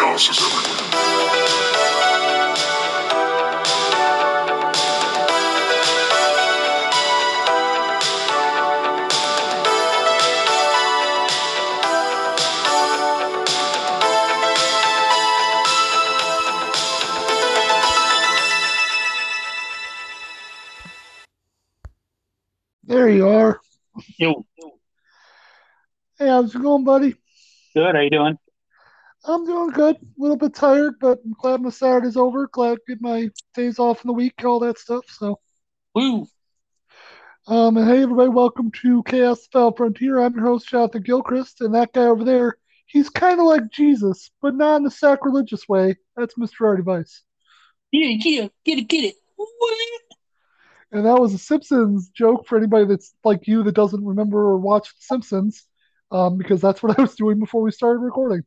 chaos is everywhere. There you are. Yo, Hey, how's it going, buddy? good. How you doing? I'm doing good. A little bit tired, but I'm glad my Saturday's over. Glad to get my days off in the week, all that stuff. So, Woo! um, and hey, everybody, welcome to Chaos Fell Frontier. I'm your host, Jonathan Gilchrist, and that guy over there, he's kind of like Jesus, but not in a sacrilegious way. That's Mr. R D Vice. Yeah, yeah. Get it, get it. What? And that was a Simpsons joke for anybody that's like you that doesn't remember or watch The Simpsons, um, because that's what I was doing before we started recording.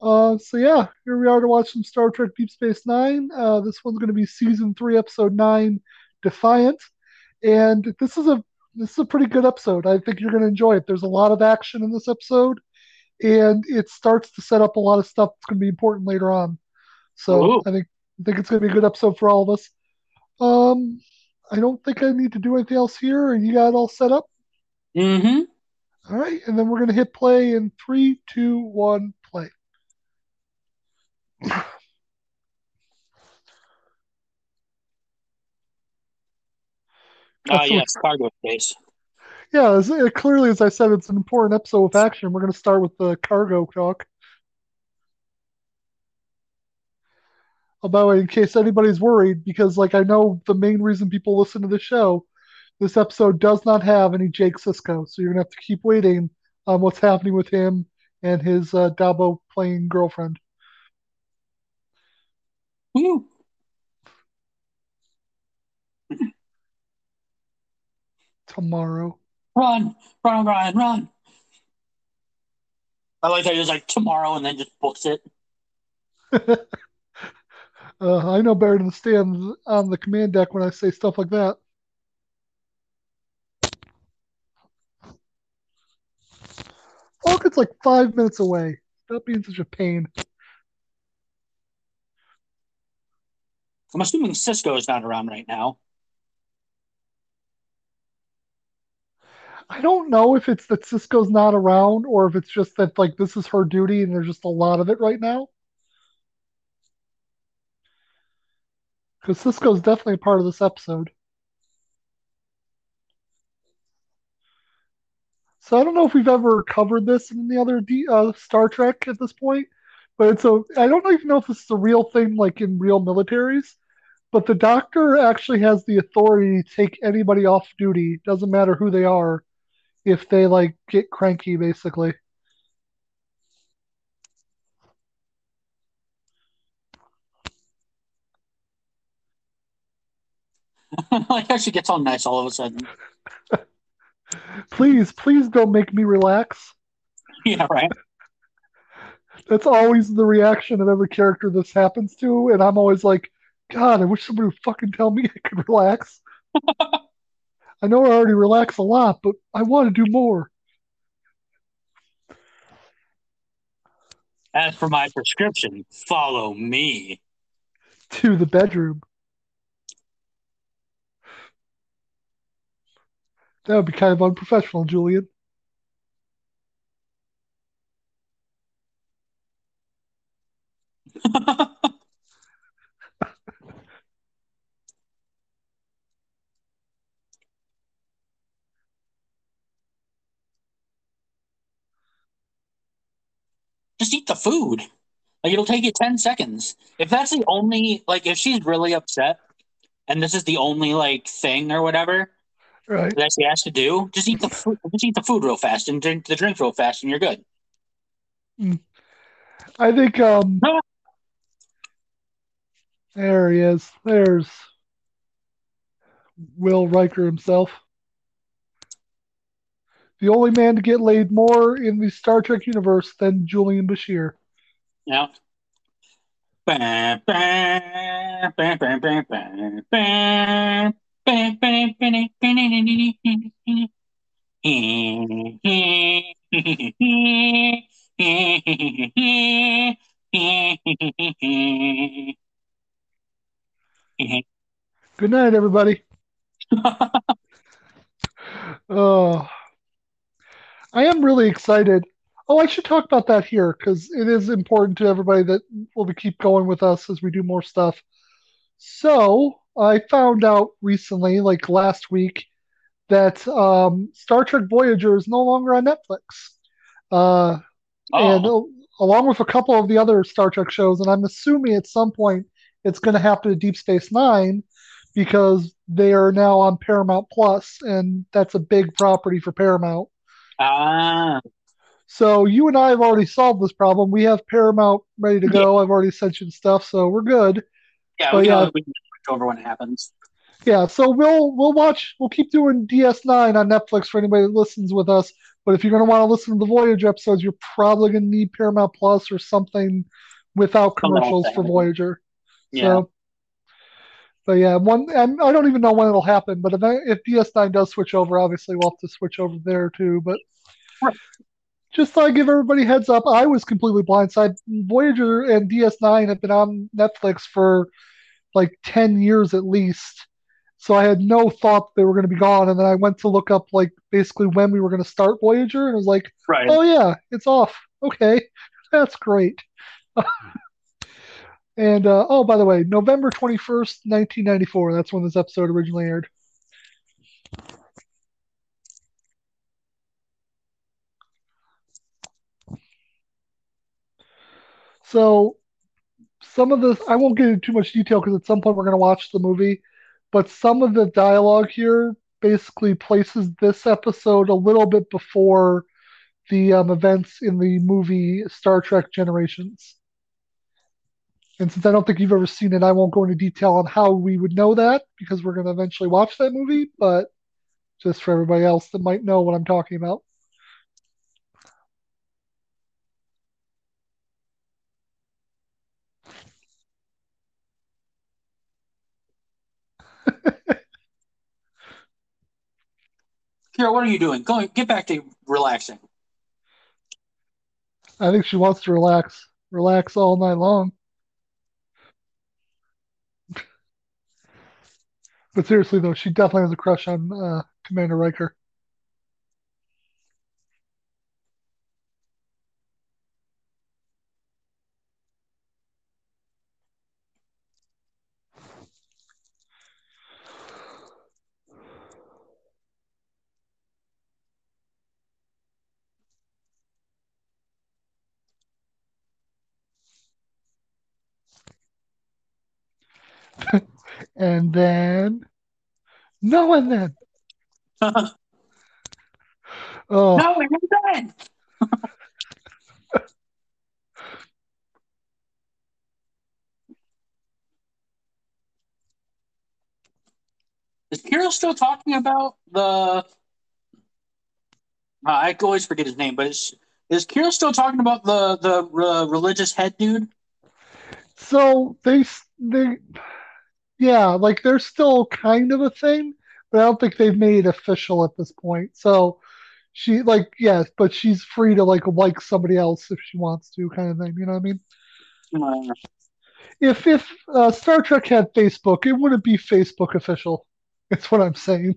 Uh, so yeah, here we are to watch some Star Trek Deep Space Nine. Uh, this one's going to be season three, episode nine, Defiant, and this is a this is a pretty good episode. I think you're going to enjoy it. There's a lot of action in this episode, and it starts to set up a lot of stuff that's going to be important later on. So Ooh. I think I think it's going to be a good episode for all of us. Um, I don't think I need to do anything else here. And you got it all set up. Mm-hmm. All right, and then we're going to hit play in three, two, one, play. Ah, what- yes, cargo space. Yeah, as, uh, clearly, as I said, it's an important episode with action. We're going to start with the cargo talk. Oh, by the way, in case anybody's worried, because like I know the main reason people listen to the show, this episode does not have any Jake Sisko, so you're gonna have to keep waiting on what's happening with him and his uh, Dabo playing girlfriend. Woo! Tomorrow. Run, run, run, run. I like that he was like tomorrow and then just books it. Uh, I know better than to stand on the command deck when I say stuff like that. Look, it's like five minutes away. Stop being such a pain. I'm assuming Sisko is not around right now. I don't know if it's that Sisko's not around or if it's just that like this is her duty and there's just a lot of it right now. Because Sisko's definitely a part of this episode. So I don't know if we've ever covered this in the other D, uh, Star Trek at this point, but it's a I don't even know if this is a real thing like in real militaries, but the doctor actually has the authority to take anybody off duty, doesn't matter who they are, if they like get cranky basically. like how she gets all nice all of a sudden. Please, please don't make me relax. Yeah, right. That's always the reaction of every character this happens to, and I'm always like, God, I wish somebody would fucking tell me I could relax. I know I already relax a lot, but I want to do more. As for my prescription, follow me. To the bedroom. That would be kind of unprofessional, Julian. just eat the food. Like it'll take you 10 seconds. If that's the only like if she's really upset and this is the only like thing or whatever Right. that she has to do, just eat the food just eat the food real fast and drink the drink real fast and you're good. I think um there he is. There's Will Riker himself. The only man to get laid more in the Star Trek universe than Julian Bashir. Yeah. Good night, everybody. Oh, I am really excited. Oh, I should talk about that here because it is important to everybody that will be keep going with us as we do more stuff. So I found out recently, like last week, that um, Star Trek Voyager is no longer on Netflix. Uh, and oh, uh, along with a couple of the other Star Trek shows, and I'm assuming at some point it's going to happen to Deep Space Nine because they are now on Paramount Plus, and that's a big property for Paramount. Ah, So you and I have already solved this problem. We have Paramount ready to go. I've already sent you the stuff, so we're good. yeah, But we yeah. we can switch over when it happens. Yeah, so we'll we'll watch. We'll keep doing DS9 on Netflix for anybody that listens with us. But if you're going to want to listen to the Voyager episodes, you're probably going to need Paramount Plus or something without commercials for. Voyager. Yeah. So, but yeah, one and I don't even know when it'll happen. But if, if DS9 does switch over, obviously we'll have to switch over there too. But Right. just thought I'd give everybody a heads up. I was completely blindsided. Voyager and DS9 have been on Netflix for like 10 years at least. So I had no thought they were going to be gone. And then I went to look up like basically when we were going to start Voyager, and I was like, Right. oh yeah, it's off. Okay, that's great. and uh, oh, by the way, November 21st, 1994. That's when this episode originally aired. So some of this, I won't get into too much detail because at some point we're going to watch the movie, but some of the dialogue here basically places this episode a little bit before the um, events in the movie Star Trek Generations. And since I don't think you've ever seen it, I won't go into detail on how we would know that because we're going to eventually watch that movie, but just for everybody else that might know what I'm talking about. Kira, what are you doing? Go get back to relaxing. I think she wants to relax, relax all night long. But seriously, though, she definitely has a crush on uh, Commander Riker. And then, no, and then, no, oh, we're done. Is Kira still talking about the? Uh, I always forget his name, but is is Kira still talking about the the uh, religious head dude? so they they yeah, like they're still kind of a thing, but I don't think they've made it official at this point. So she like yes, but she's free to like like somebody else if she wants to, kind of thing. You know what I mean? Uh, If if uh, Star Trek had Facebook, it wouldn't be Facebook official. That's what I'm saying.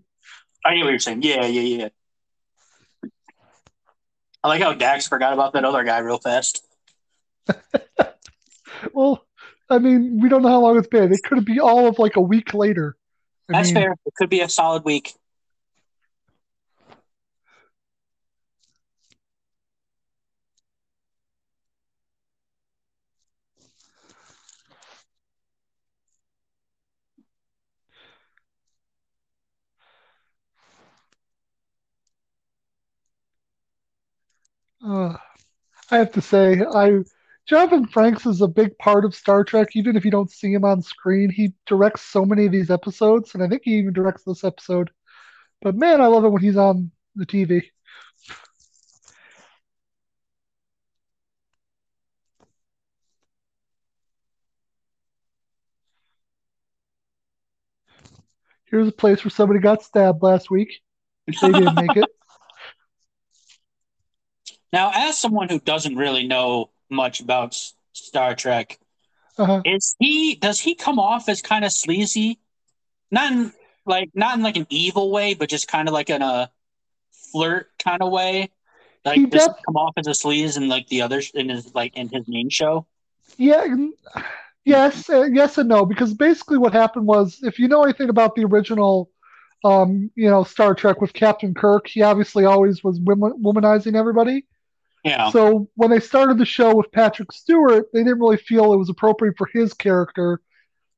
I get what you're saying. Yeah, yeah, yeah. I like how Dax forgot about that other guy real fast. Well, I mean, we don't know how long it's been. It could be all of like a week later. I That's mean, fair. It could be a solid week. Uh, I have to say, I Jonathan Frakes is a big part of Star Trek. Even if you don't see him on screen, he directs so many of these episodes, and I think he even directs this episode. But man, I love it when he's on the TV. Here's a place where somebody got stabbed last week. They didn't make it. Now, as someone who doesn't really know much about Star Trek. Uh-huh. Is he? Does he come off as kind of sleazy? Not in like not in like an evil way, but just kind of like in a flirt kind of way. Like He does he def- come off as a sleaze in like the others in his like in his main show? Yeah, yes, uh, yes, and no. Because basically, what happened was, if you know anything about the original, um, you know, Star Trek with Captain Kirk, he obviously always was woman- womanizing everybody. Yeah. So when they started the show with Patrick Stewart, they didn't really feel it was appropriate for his character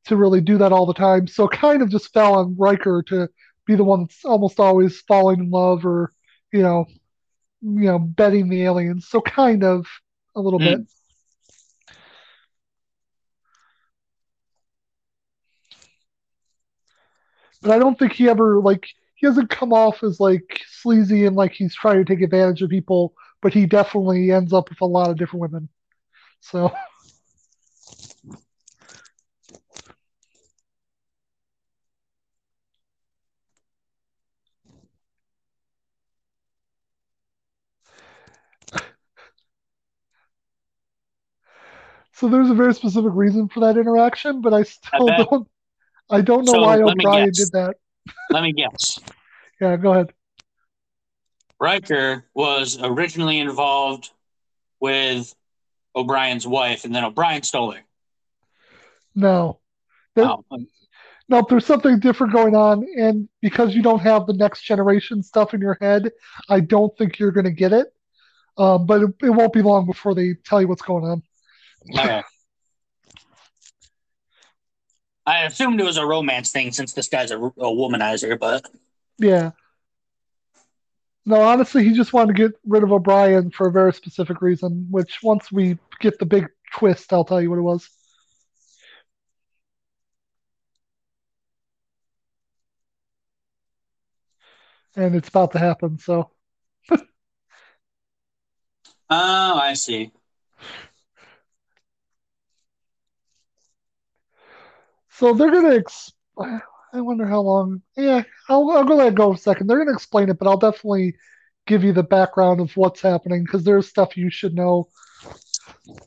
to really do that all the time. So kind of just fell on Riker to be the one that's almost always falling in love or, you know, you know, betting the aliens. So kind of a little Hmm. bit. But I don't think he ever like he doesn't come off as like sleazy and like he's trying to take advantage of people, but he definitely ends up with a lot of different women. So so there's a very specific reason for that interaction, but I still bet. don't I don't know So, why O'Brien did that. Let me guess. Yeah, go ahead. Riker was originally involved with O'Brien's wife, and then O'Brien stole her. No. There- Oh, No, there's something different going on, and because you don't have the next generation stuff in your head, I don't think you're going to get it. Um, but it, it won't be long before they tell you what's going on. okay. I assumed it was a romance thing since this guy's a, a womanizer, but Yeah. No, honestly, he just wanted to get rid of O'Brien for a very specific reason, which once we get the big twist, I'll tell you what it was. And it's about to happen, so. oh, I see. So they're gonna. Ex- I wonder how long. Yeah, I'll, I'll go let it go a second. They're gonna explain it, but I'll definitely give you the background of what's happening because there's stuff you should know.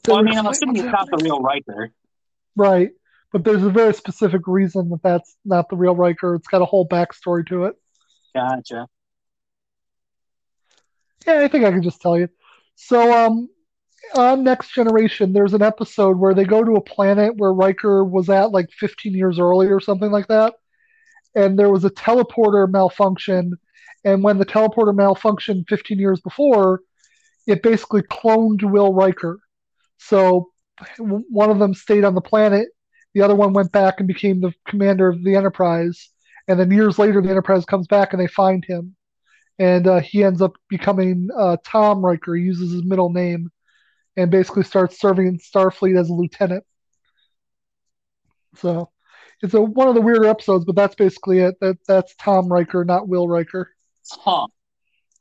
Well, I mean, I'm assuming it's not the real Riker. Right. But there's a very specific reason that that's not the real Riker. It's got a whole backstory to it. Gotcha. Yeah, I think I can just tell you. So, um, on Next Generation, there's an episode where they go to a planet where Riker was at like 15 years early or something like that. And there was a teleporter malfunction. And when the teleporter malfunctioned 15 years before, it basically cloned Will Riker. So one of them stayed on the planet, the other one went back and became the commander of the Enterprise. And then years later, the Enterprise comes back and they find him. And uh, he ends up becoming uh, Tom Riker. He uses his middle name and basically starts serving in Starfleet as a lieutenant. So it's a, one of the weirder episodes, but that's basically it. That that's Tom Riker, not Will Riker. Huh.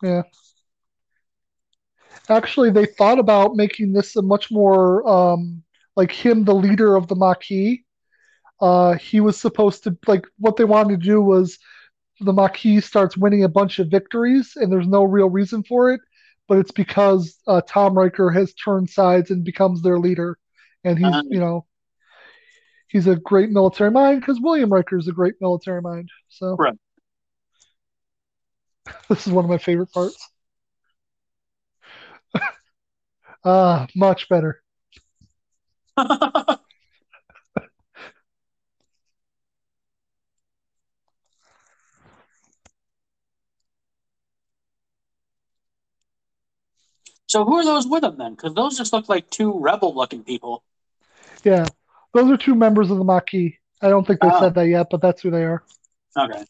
Yeah. Actually, they thought about making this a much more um, like him, the leader of the Maquis. Uh, he was supposed to like what they wanted to do was the Maquis starts winning a bunch of victories, and there's no real reason for it, but it's because uh, Tom Riker has turned sides and becomes their leader, and he's Um. you know he's a great military mind because William Riker is a great military mind. So Right. this is one of my favorite parts. Ah, much better. so who are those with him then? Because those just look like two rebel-looking people. Yeah, those are two members of the Maquis. I don't think they Oh. said that yet, but that's who they are. Okay.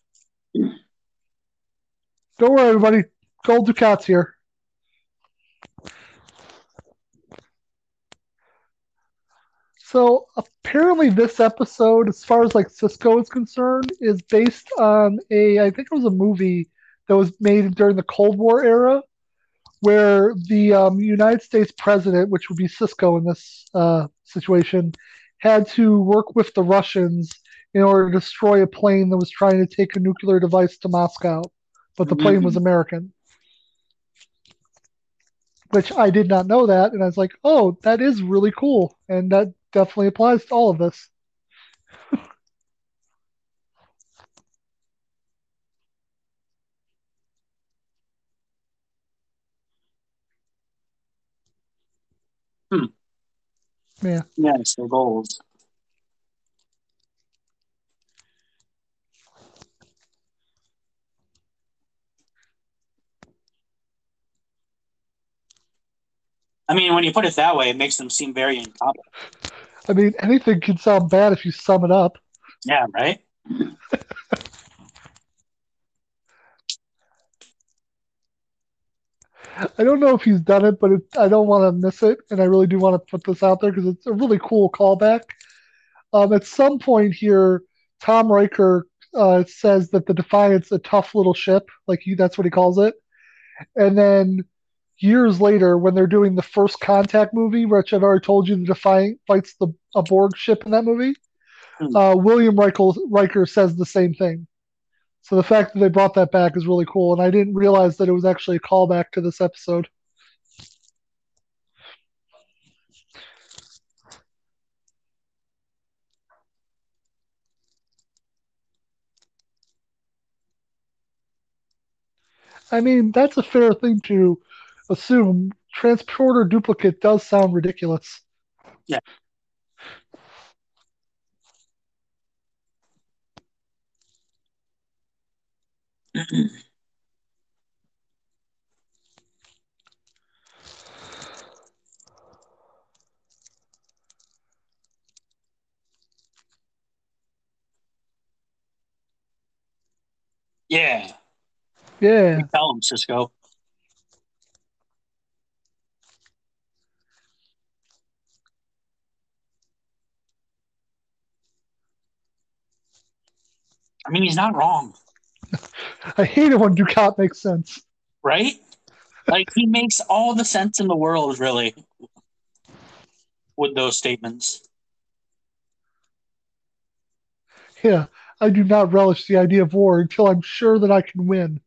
Don't worry, everybody. Gul Dukat's here. So apparently, this episode, as far as like Sisko is concerned, is based on a I think it was a movie that was made during the Cold War era, where the um, United States president, which would be Sisko in this uh, situation, had to work with the Russians in order to destroy a plane that was trying to take a nuclear device to Moscow, but the plane was American. which I did not know that, and I was like, oh, that is really cool, and that definitely applies to all of this. Hmm. Yeah. Yes, the goals. I mean, when you put it that way, it makes them seem very incompetent. I mean, anything can sound bad if you sum it up. Yeah, right? I don't know if he's done it, but it, I don't want to miss it, and I really do want to put this out there because it's a really cool callback. Um, at some point here, Tom Riker uh, says that the Defiant's a tough little ship, like he, that's what he calls it. And then years later, when they're doing the first Contact movie, which I've already told you, the Defiant fights the a Borg ship in that movie. Hmm. Uh, William Riker, Riker says the same thing. So the fact that they brought that back is really cool, and I didn't realize that it was actually a callback to this episode. I mean, that's a fair thing to assume. Transporter duplicate does sound ridiculous. Yeah. Mm-hmm. yeah. Yeah. Tell him, Sisko. I mean, he's not wrong, I hate it when Dukat makes sense. right? Like, he makes all the sense in the world, really, with those statements. Yeah. I do not relish the idea of war until I'm sure that I can win.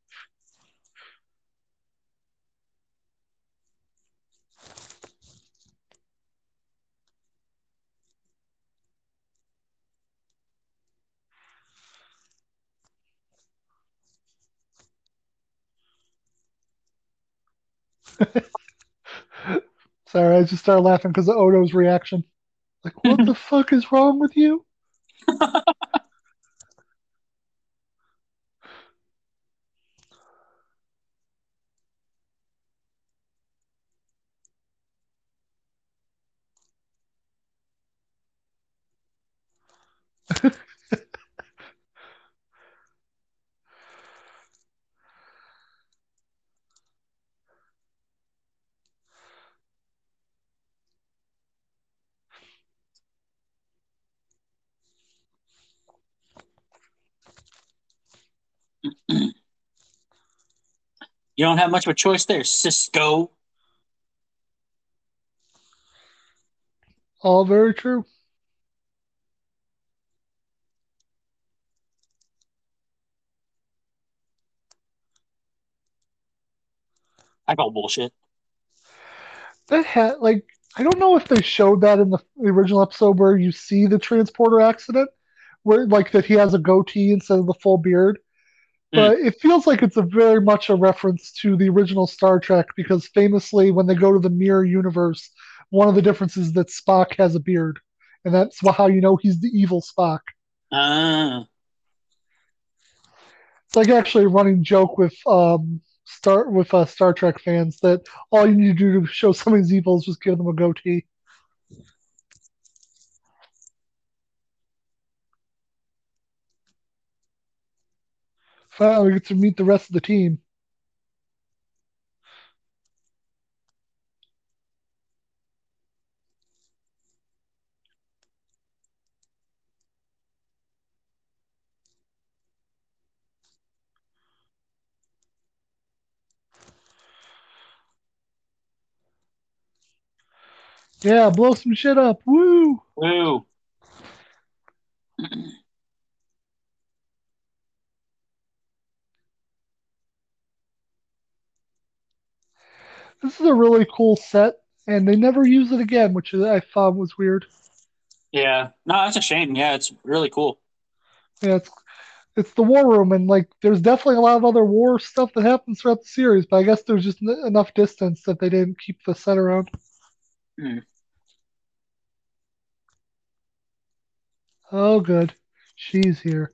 Sorry, I just started laughing because of Odo's reaction. Like, what the fuck is wrong with you? You don't have much of a choice there, Sisko. All very true. I call bullshit. That had like I don't know if they showed that in the, the original episode where you see the transporter accident, where like that he has a goatee instead of the full beard. But it feels like it's a very much a reference to the original Star Trek because famously when they go to the mirror universe, one of the differences is that Spock has a beard. And that's how you know he's the evil Spock. Ah, It's like actually a running joke with um Star with uh, Star Trek fans that all you need to do to show somebody's evil is just give them a goatee. Finally, we get to meet the rest of the team. Yeah, blow some shit up. Woo! woo. this is a really cool set, and they never use it again, which I thought was weird. Yeah. No, that's a shame. Yeah, it's really cool. Yeah, it's it's the war room, and like there's definitely a lot of other war stuff that happens throughout the series, but I guess there's just n- enough distance that they didn't keep the set around. Hmm. Oh, good, she's here.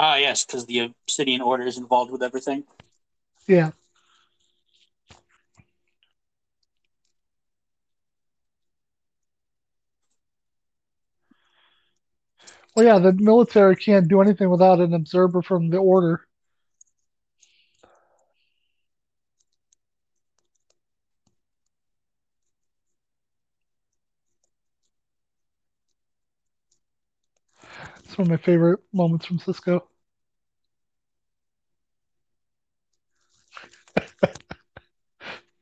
Ah, yes, because the Obsidian Order is involved with everything. Yeah. Well, yeah, the military can't do anything without an observer from the order. One of my favorite moments from Sisko.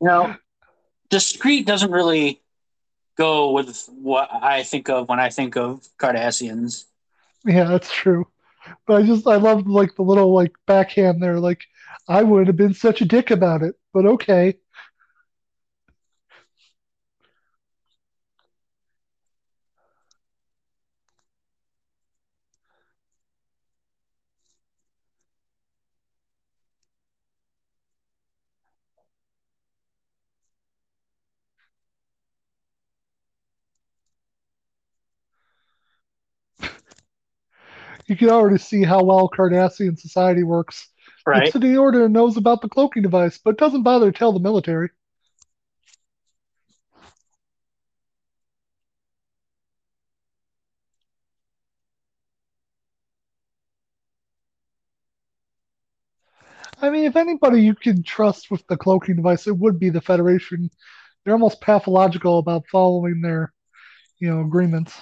Now, discreet doesn't really go with what I think of when I think of Cardassians. Yeah, that's true. But I just I love like the little like backhand there. Like I would have been such a dick about it, but okay. You can already see how well Cardassian society works. Right. The Obsidian Order knows about the cloaking device, but doesn't bother to tell the military. I mean, if anybody you can trust with the cloaking device, it would be the Federation. They're almost pathological about following their, you know, agreements.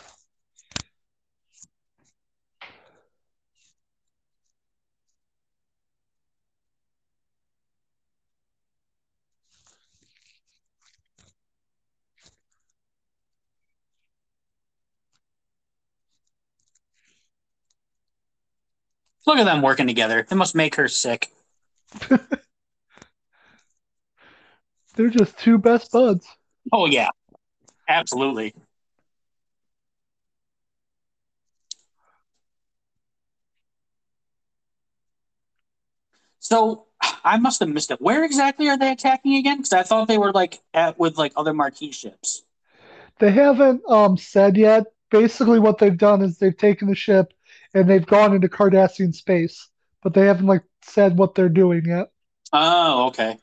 Look at them working together. It must make her sick. They're just two best buds. Oh, yeah. Absolutely. So I must have missed it. Where exactly are they attacking again? Because I thought they were like at with like other Maquis ships. They haven't um, said yet. Basically, what they've done is they've taken the ship and they've gone into Cardassian space, but they haven't like said what they're doing yet. Oh, okay.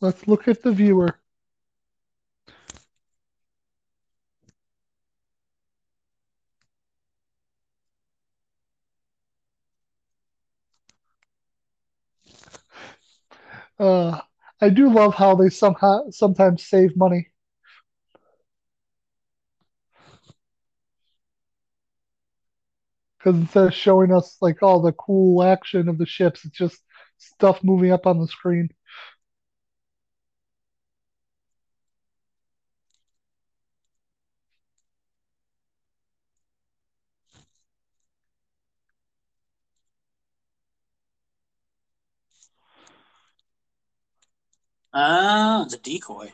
Let's look at the viewer. Uh, I do love how they somehow sometimes save money. Because instead of showing us like all the cool action of the ships, it's just stuff moving up on the screen. Ah, it's a decoy.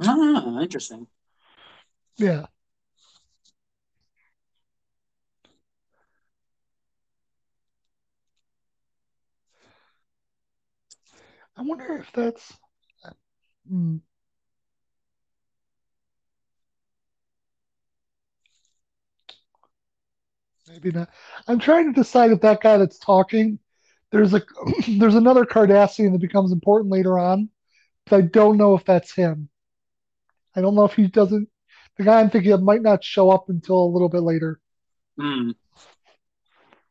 Ah, interesting. Yeah. I wonder if that's. Hmm. Maybe not. I'm trying to decide if that guy that's talking, there's a there's another Cardassian that becomes important later on, but I don't know if that's him. I don't know if he doesn't. The guy I'm thinking of might not show up until a little bit later. Hmm.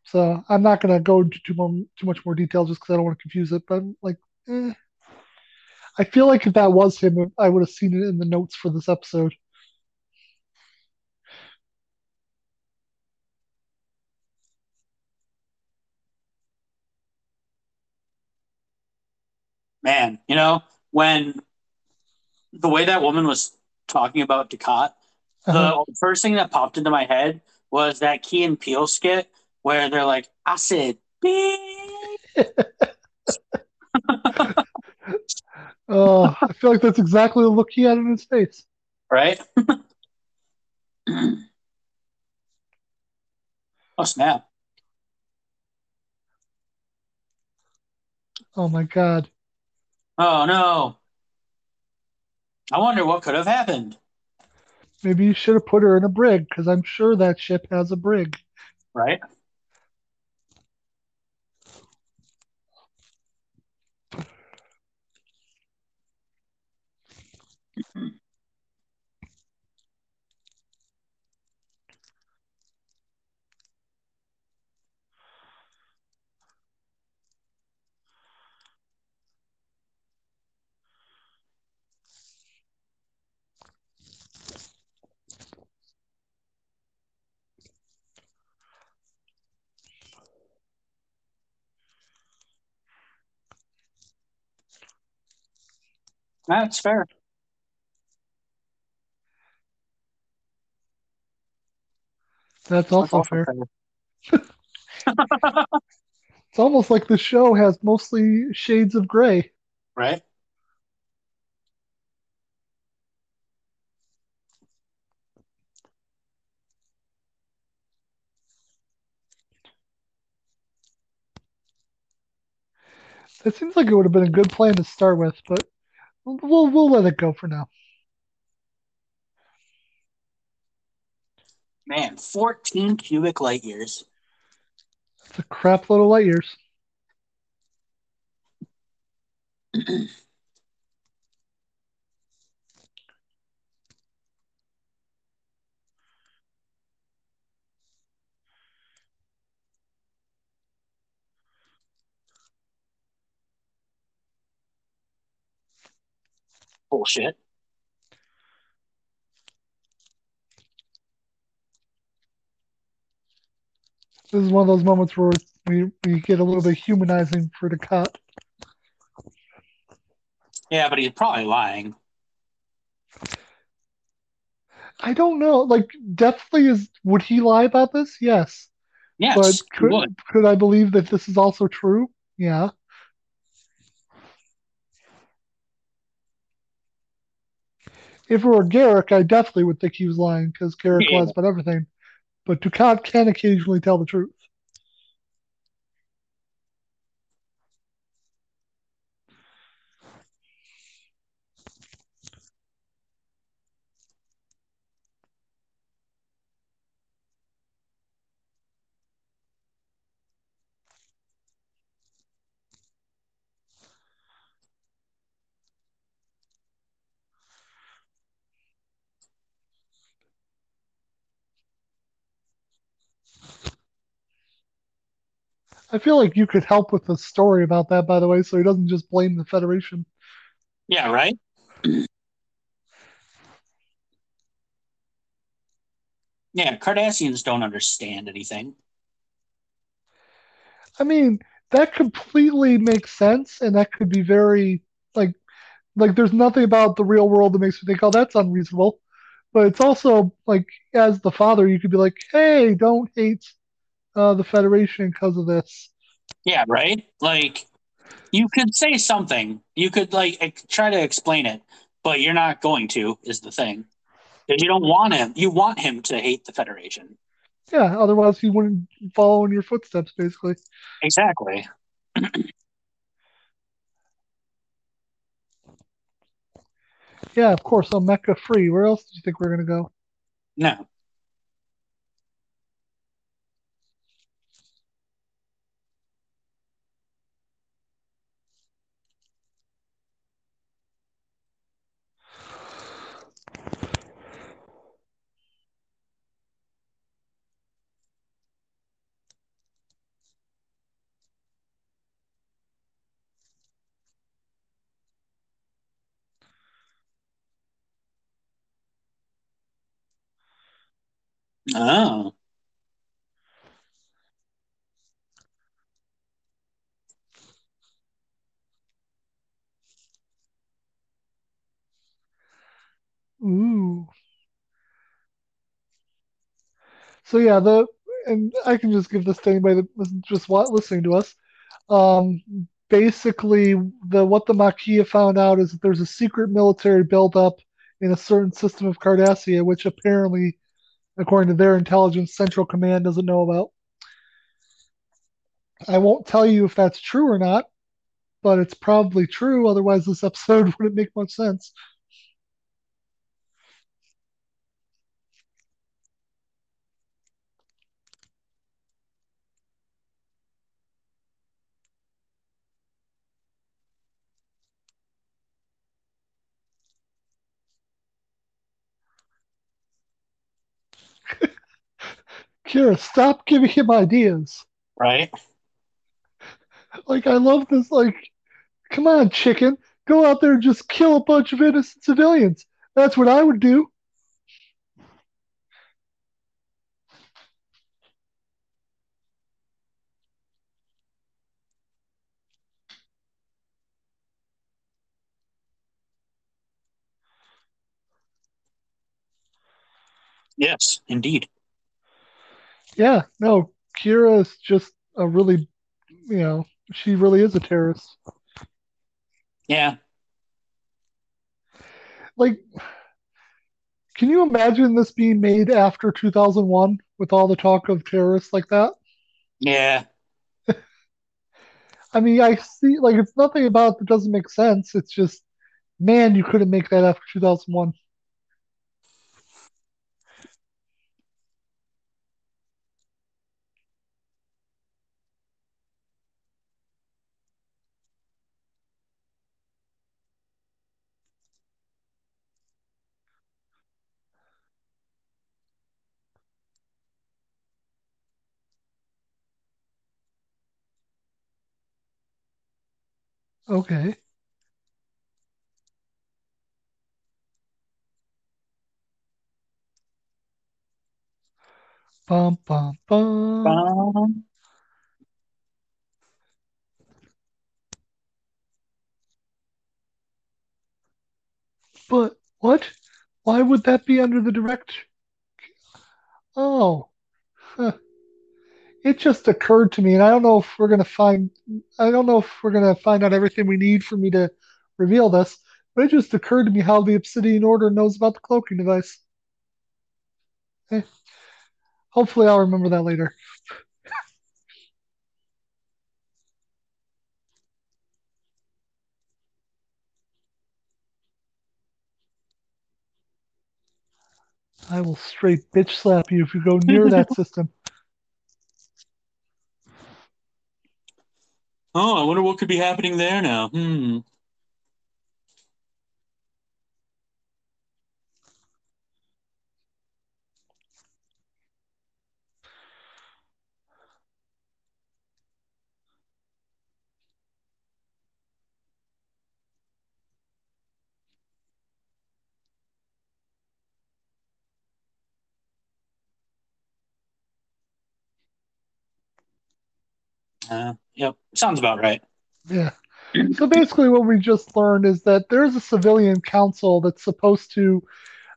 So I'm not gonna go into too more too much more detail just because I don't want to confuse it. But I'm like, eh. I feel like if that was him, I would have seen it in the notes for this episode. Man, you know, when the way that woman was talking about Dukat, Uh-huh. the first thing that popped into my head was that Key and Peele skit where they're like, I said, beep. Uh, I feel like that's exactly the look he had in his face. right? oh, snap. Oh my god. Oh, no. I wonder what could have happened, Maybe you should have put her in a brig because I'm sure that ship has a brig. right? That's fair. That's That's also also fair. fair. It's almost like the show has mostly shades of gray. Right? That seems like it would have been a good plan to start with, but we'll we'll, we'll let it go for now. Man, 14 cubic light years. It's a crap load of light years. Bullshit. This is one of those moments where we, we get a little bit humanizing for the cop. Yeah, but he's probably lying. I don't know. Like, definitely is. Would he lie about this? Yes. Yes, but could, could I believe that this is also true? Yeah. If it were Garak, I definitely would think he was lying because Garak Yeah. lies about everything. But Dukat can occasionally tell the truth. I feel like you could help with the story about that, by the way, so he doesn't just blame the Federation. Yeah, right? yeah, Cardassians don't understand anything. I mean, that completely makes sense, and that could be very like like there's nothing about the real world that makes me think, oh, that's unreasonable. But it's also like as the father, you could be like, hey, don't hate uh, the Federation because of this. Yeah, right? Like, you could say something. You could, like, try to explain it, but you're not going to, is the thing. Because you don't want him. You want him to hate the Federation. Yeah, otherwise he wouldn't follow in your footsteps, basically. Exactly. Yeah, of course, Mecca free. Where else do you think we're gonna go? No. Oh. Ooh. So yeah, the and I can just give this to anybody that was just listening to us. Um, basically, the what the Maquis found out is that there's a secret military buildup in a certain system of Cardassia, which apparently, according to their intelligence, Central Command doesn't know about. I won't tell you if that's true or not, but it's probably true. Otherwise, this episode wouldn't make much sense. Kira, stop giving him ideas. Right? Like, I love this. Like, come on, chicken. Go out there and just kill a bunch of innocent civilians. That's what I would do. Yes, indeed. Yeah, no, Kira is just a really, you know, she really is a terrorist. Yeah. Like, can you imagine this being made after 2001 with all the talk of terrorists like that? Yeah. I mean, I see, like, it's nothing about it that doesn't make sense. It's just, man, you couldn't make that after 2001. Okay. Bum, bum, bum. Um, But what? Why would that be under the direct? Oh, huh. It just occurred to me, and I don't know if we're gonna find. I don't know if we're gonna find out everything we need for me to reveal this, but it just occurred to me how the Obsidian Order knows about the cloaking device. Eh, hopefully, I'll remember that later. I will straight bitch slap you if you go near that system. Oh, I wonder what could be happening there now. Hmm. Uh, yep. Sounds about right. Yeah. So basically, what we just learned is that there's a civilian council that's supposed to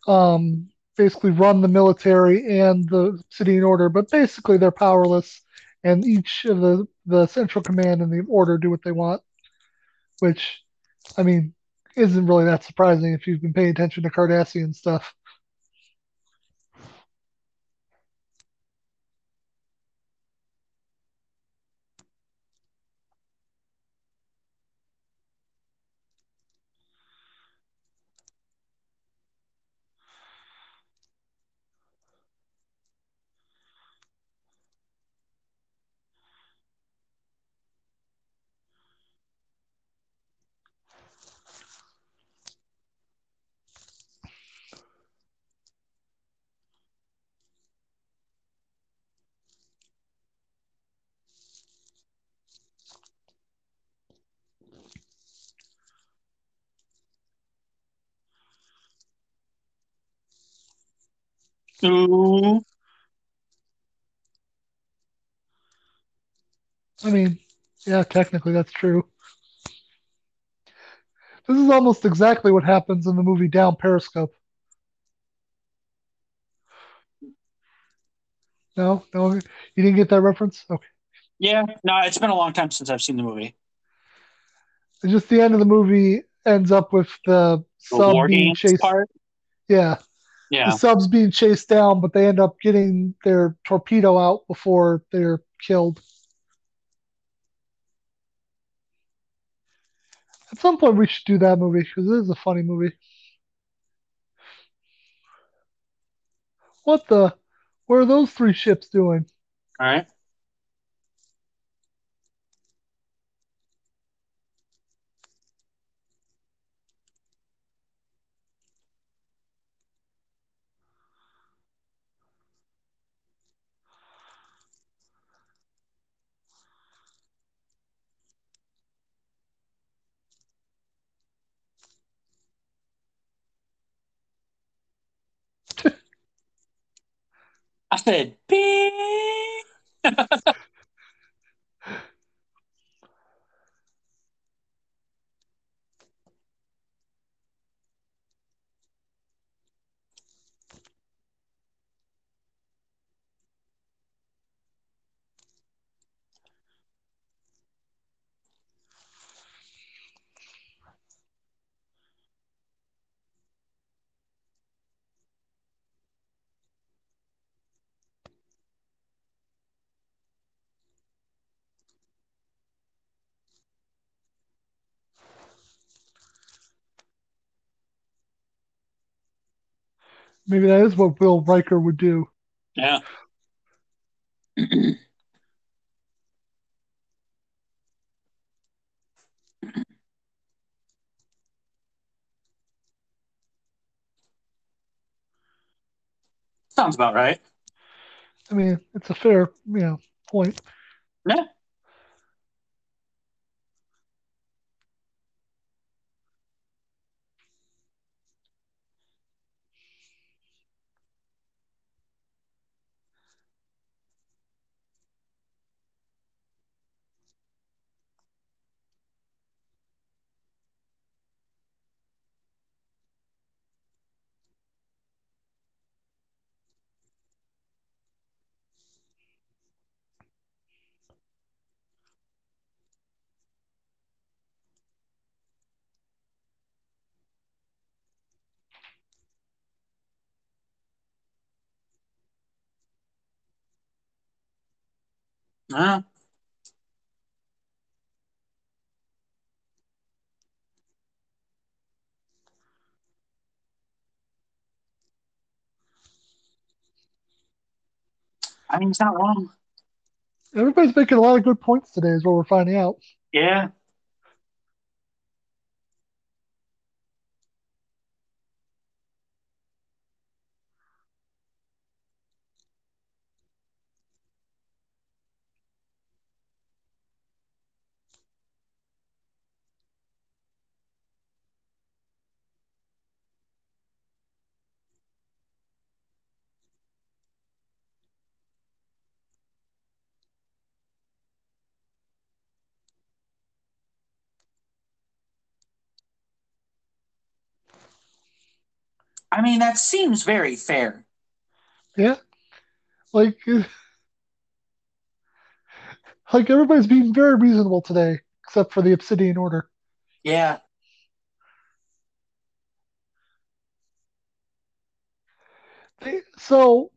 um, basically run the military and the Obsidian Order, but basically they're powerless, and each of the the Central Command and the Order do what they want, which, I mean, isn't really that surprising if you've been paying attention to Cardassian stuff. I mean, yeah, technically that's true. This is almost exactly what happens in the movie Down Periscope. No, no, you didn't get that reference. Okay. Yeah, no, it's been a long time since I've seen the movie. And just the end of the movie ends up with the, the sub being chased. Part? Yeah. Yeah. the subs being chased down, but they end up getting their torpedo out before they're killed. At some point, we should do that movie because it is a funny movie. What the? What are those three ships doing? All right. I said, beep. Maybe that is what Bill Riker would do. Yeah. Sounds about right. I mean, it's a fair, you know, point. Yeah. Uh, I mean, it's not wrong. Everybody's making a lot of good points today, is what we're finding out. Yeah. I mean, that seems very fair. Yeah, like, like everybody's being very reasonable today, except for the Obsidian Order. Yeah. They, so,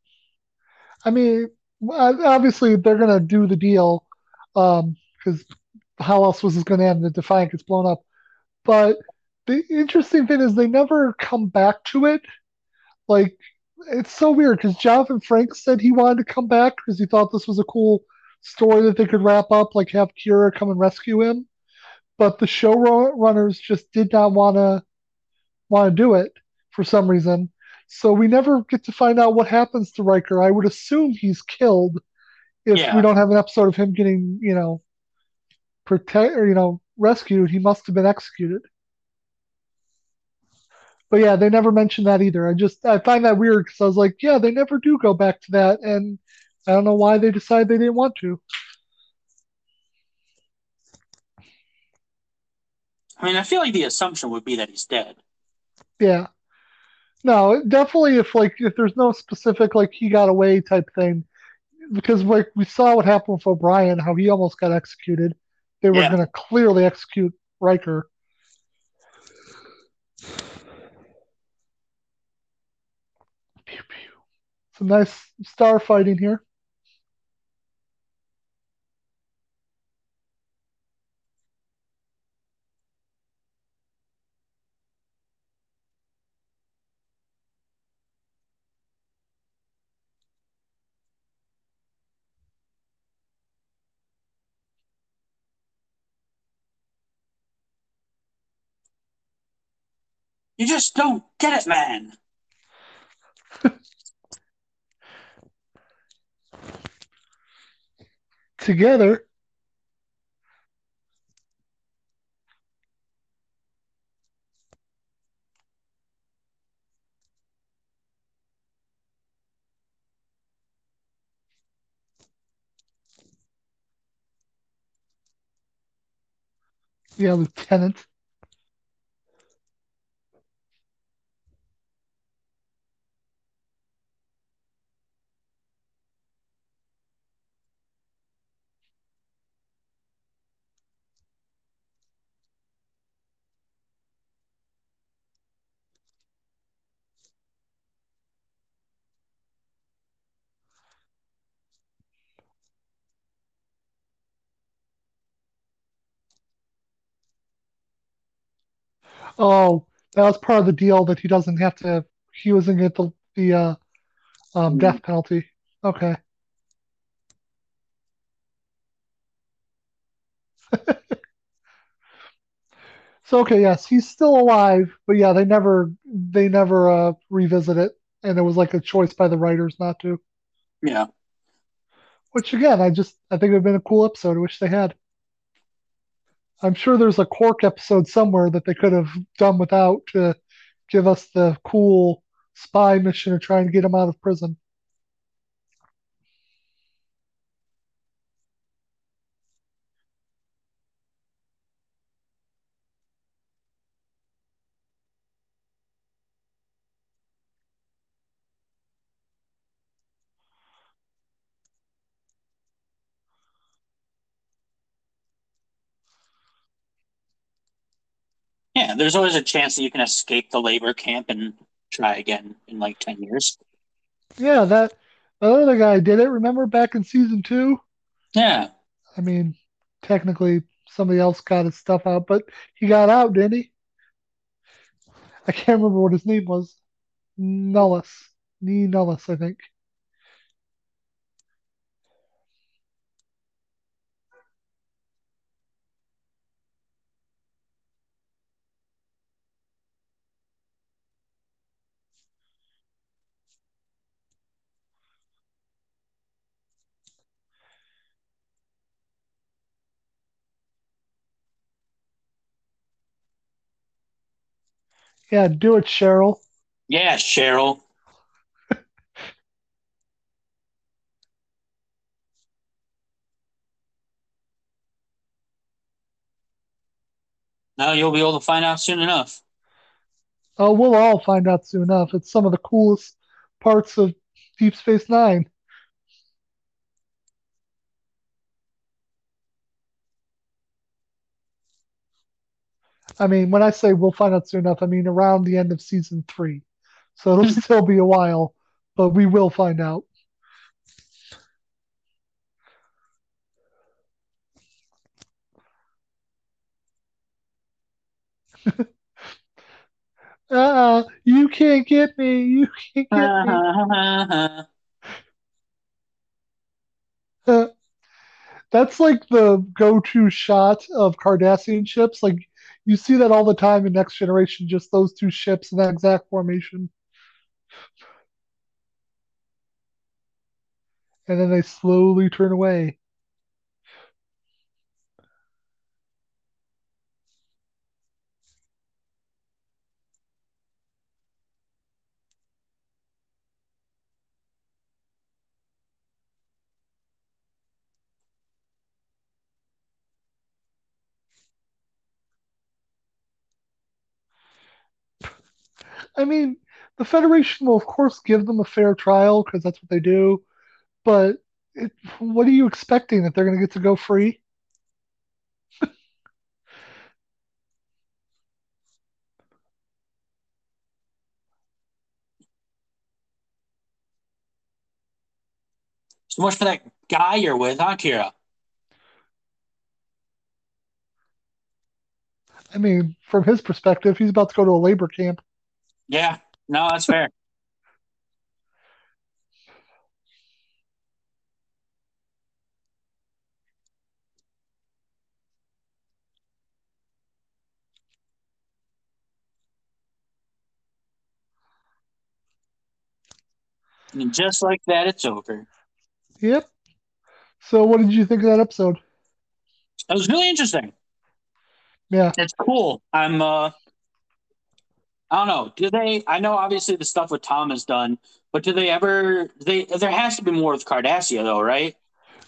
I mean, obviously they're gonna do the deal, um, because how else was this gonna end? The Defiant gets blown up. But the interesting thing is they never come back to it. Like, it's so weird because Jonathan Frakes said he wanted to come back because he thought this was a cool story that they could wrap up, like have Kira come and rescue him. But the showrunners just did not want to want to do it for some reason. So we never get to find out what happens to Riker. I would assume he's killed if Yeah. we don't have an episode of him getting, you know, protect or you know rescued. He must have been executed but yeah, they never mentioned that either. I just I find that weird because I was like, yeah, they never do go back to that, and I don't know why they decided they didn't want to. I mean, I feel like the assumption would be that he's dead. Yeah. No, definitely. If like if there's no specific like he got away type thing, because like we saw what happened with O'Brien, how he almost got executed. They were yeah. going to clearly execute Riker. Some nice star fighting here. You just don't get it, man. Together, yeah, Lieutenant. Oh, that was part of the deal that he doesn't have to. He wasn't get the the uh, um, death penalty. Okay. So okay, yes, he's still alive, but yeah, they never they never uh, revisit it, and it was like a choice by the writers not to. Yeah. Which again, I just I think it would have been a cool episode. I wish they had. I'm sure there's a Quark episode somewhere that they could have done without to give us the cool spy mission of trying to get him out of prison. There's always a chance that you can escape the labor camp and try again in like 10 years. Yeah, that other guy did it. Remember back in season two? Yeah. I mean, technically somebody else got his stuff out, but he got out, didn't he? I can't remember what his name was. Nullis. Nee Nullis, I think. Yeah, do it, Cheryl. Yeah, Cheryl. Now you'll be able to find out soon enough. Oh, we'll all find out soon enough. It's some of the coolest parts of Deep Space Nine. I mean, when I say we'll find out soon enough, I mean around the end of season three. So it'll still be a while, but we will find out. Uh, you can't get me. You can't get me. Uh, That's like the go-to shot of Cardassian ships. Like you see that all the time in Next Generation, just those two ships in that exact formation. And then they slowly turn away. I mean, the Federation will of course give them a fair trial because that's what they do. But it, what are you expecting that they're going to get to go free? So much for that guy you're with, huh, Kira? I mean, from his perspective, he's about to go to a labor camp. Yeah, no, that's fair. and just like that, it's over. Yep. So, what did you think of that episode? It was really interesting. Yeah. It's cool. I'm uh I don't know. Do they I know obviously the stuff with Tom is done, but do they ever they there has to be more with Cardassia though, right?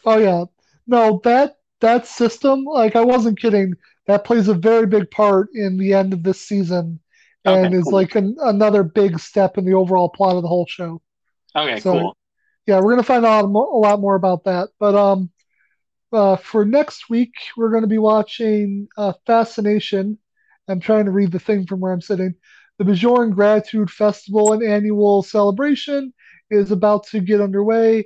Oh yeah. No, that that system, like I wasn't kidding. That plays a very big part in the end of this season, and Okay, is cool. like an, another big step in the overall plot of the whole show. Okay, So cool. yeah, we're gonna find out a lot more about that. But um, uh, for next week, we're gonna be watching uh, Fascination. I'm trying to read the thing from where I'm sitting. The Bajoran Gratitude Festival an annual celebration is about to get underway,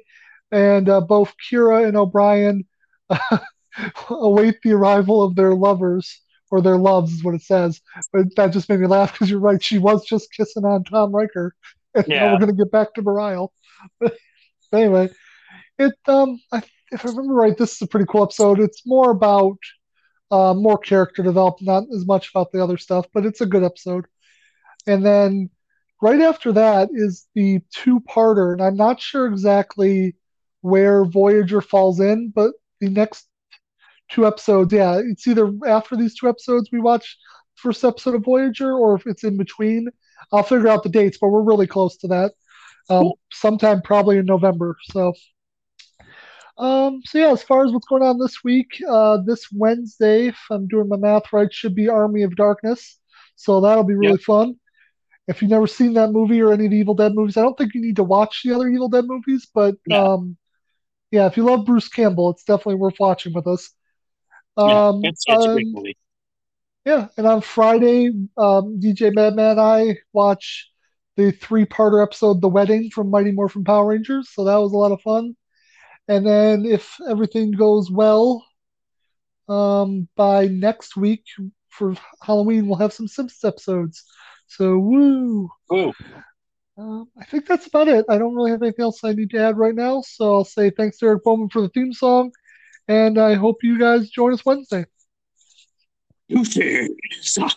and uh, both Kira and O'Brien await the arrival of their lovers or their loves, is what it says. But that just made me laugh because you're right. She was just kissing on Tom Riker, and now we're gonna get back to Bareil. anyway, it um, I, if I remember right, this is a pretty cool episode. It's more about uh, more character development, not as much about the other stuff, but it's a good episode. And then right after that is the two-parter, and I'm not sure exactly where Voyager falls in, but the next two episodes, yeah, it's either after these two episodes we watch the first episode of Voyager, or if it's in between. I'll figure out the dates, but we're really close to that. Um, sometime probably in November. So, um, so yeah, as far as what's going on this week, uh, this Wednesday, if I'm doing my math right, should be Army of Darkness. So that'll be really Yep. fun. If you've never seen that movie or any of the Evil Dead movies, I don't think you need to watch the other Evil Dead movies, but No. um, yeah, if you love Bruce Campbell, it's definitely worth watching with us. Yeah. Um, It's it's a great um, movie. yeah, and on Friday, um, DJ Madman and I watch the three-parter episode, The Wedding from Mighty Morphin Power Rangers. So that was a lot of fun. And then if everything goes well, um, by next week for Halloween, we'll have some Simpsons episodes. So woo! Ooh. Um, I think that's about it. I don't really have anything else I need to add right now. So I'll say thanks to Eric Bowman for the theme song, and I hope you guys join us Wednesday. You Deuces.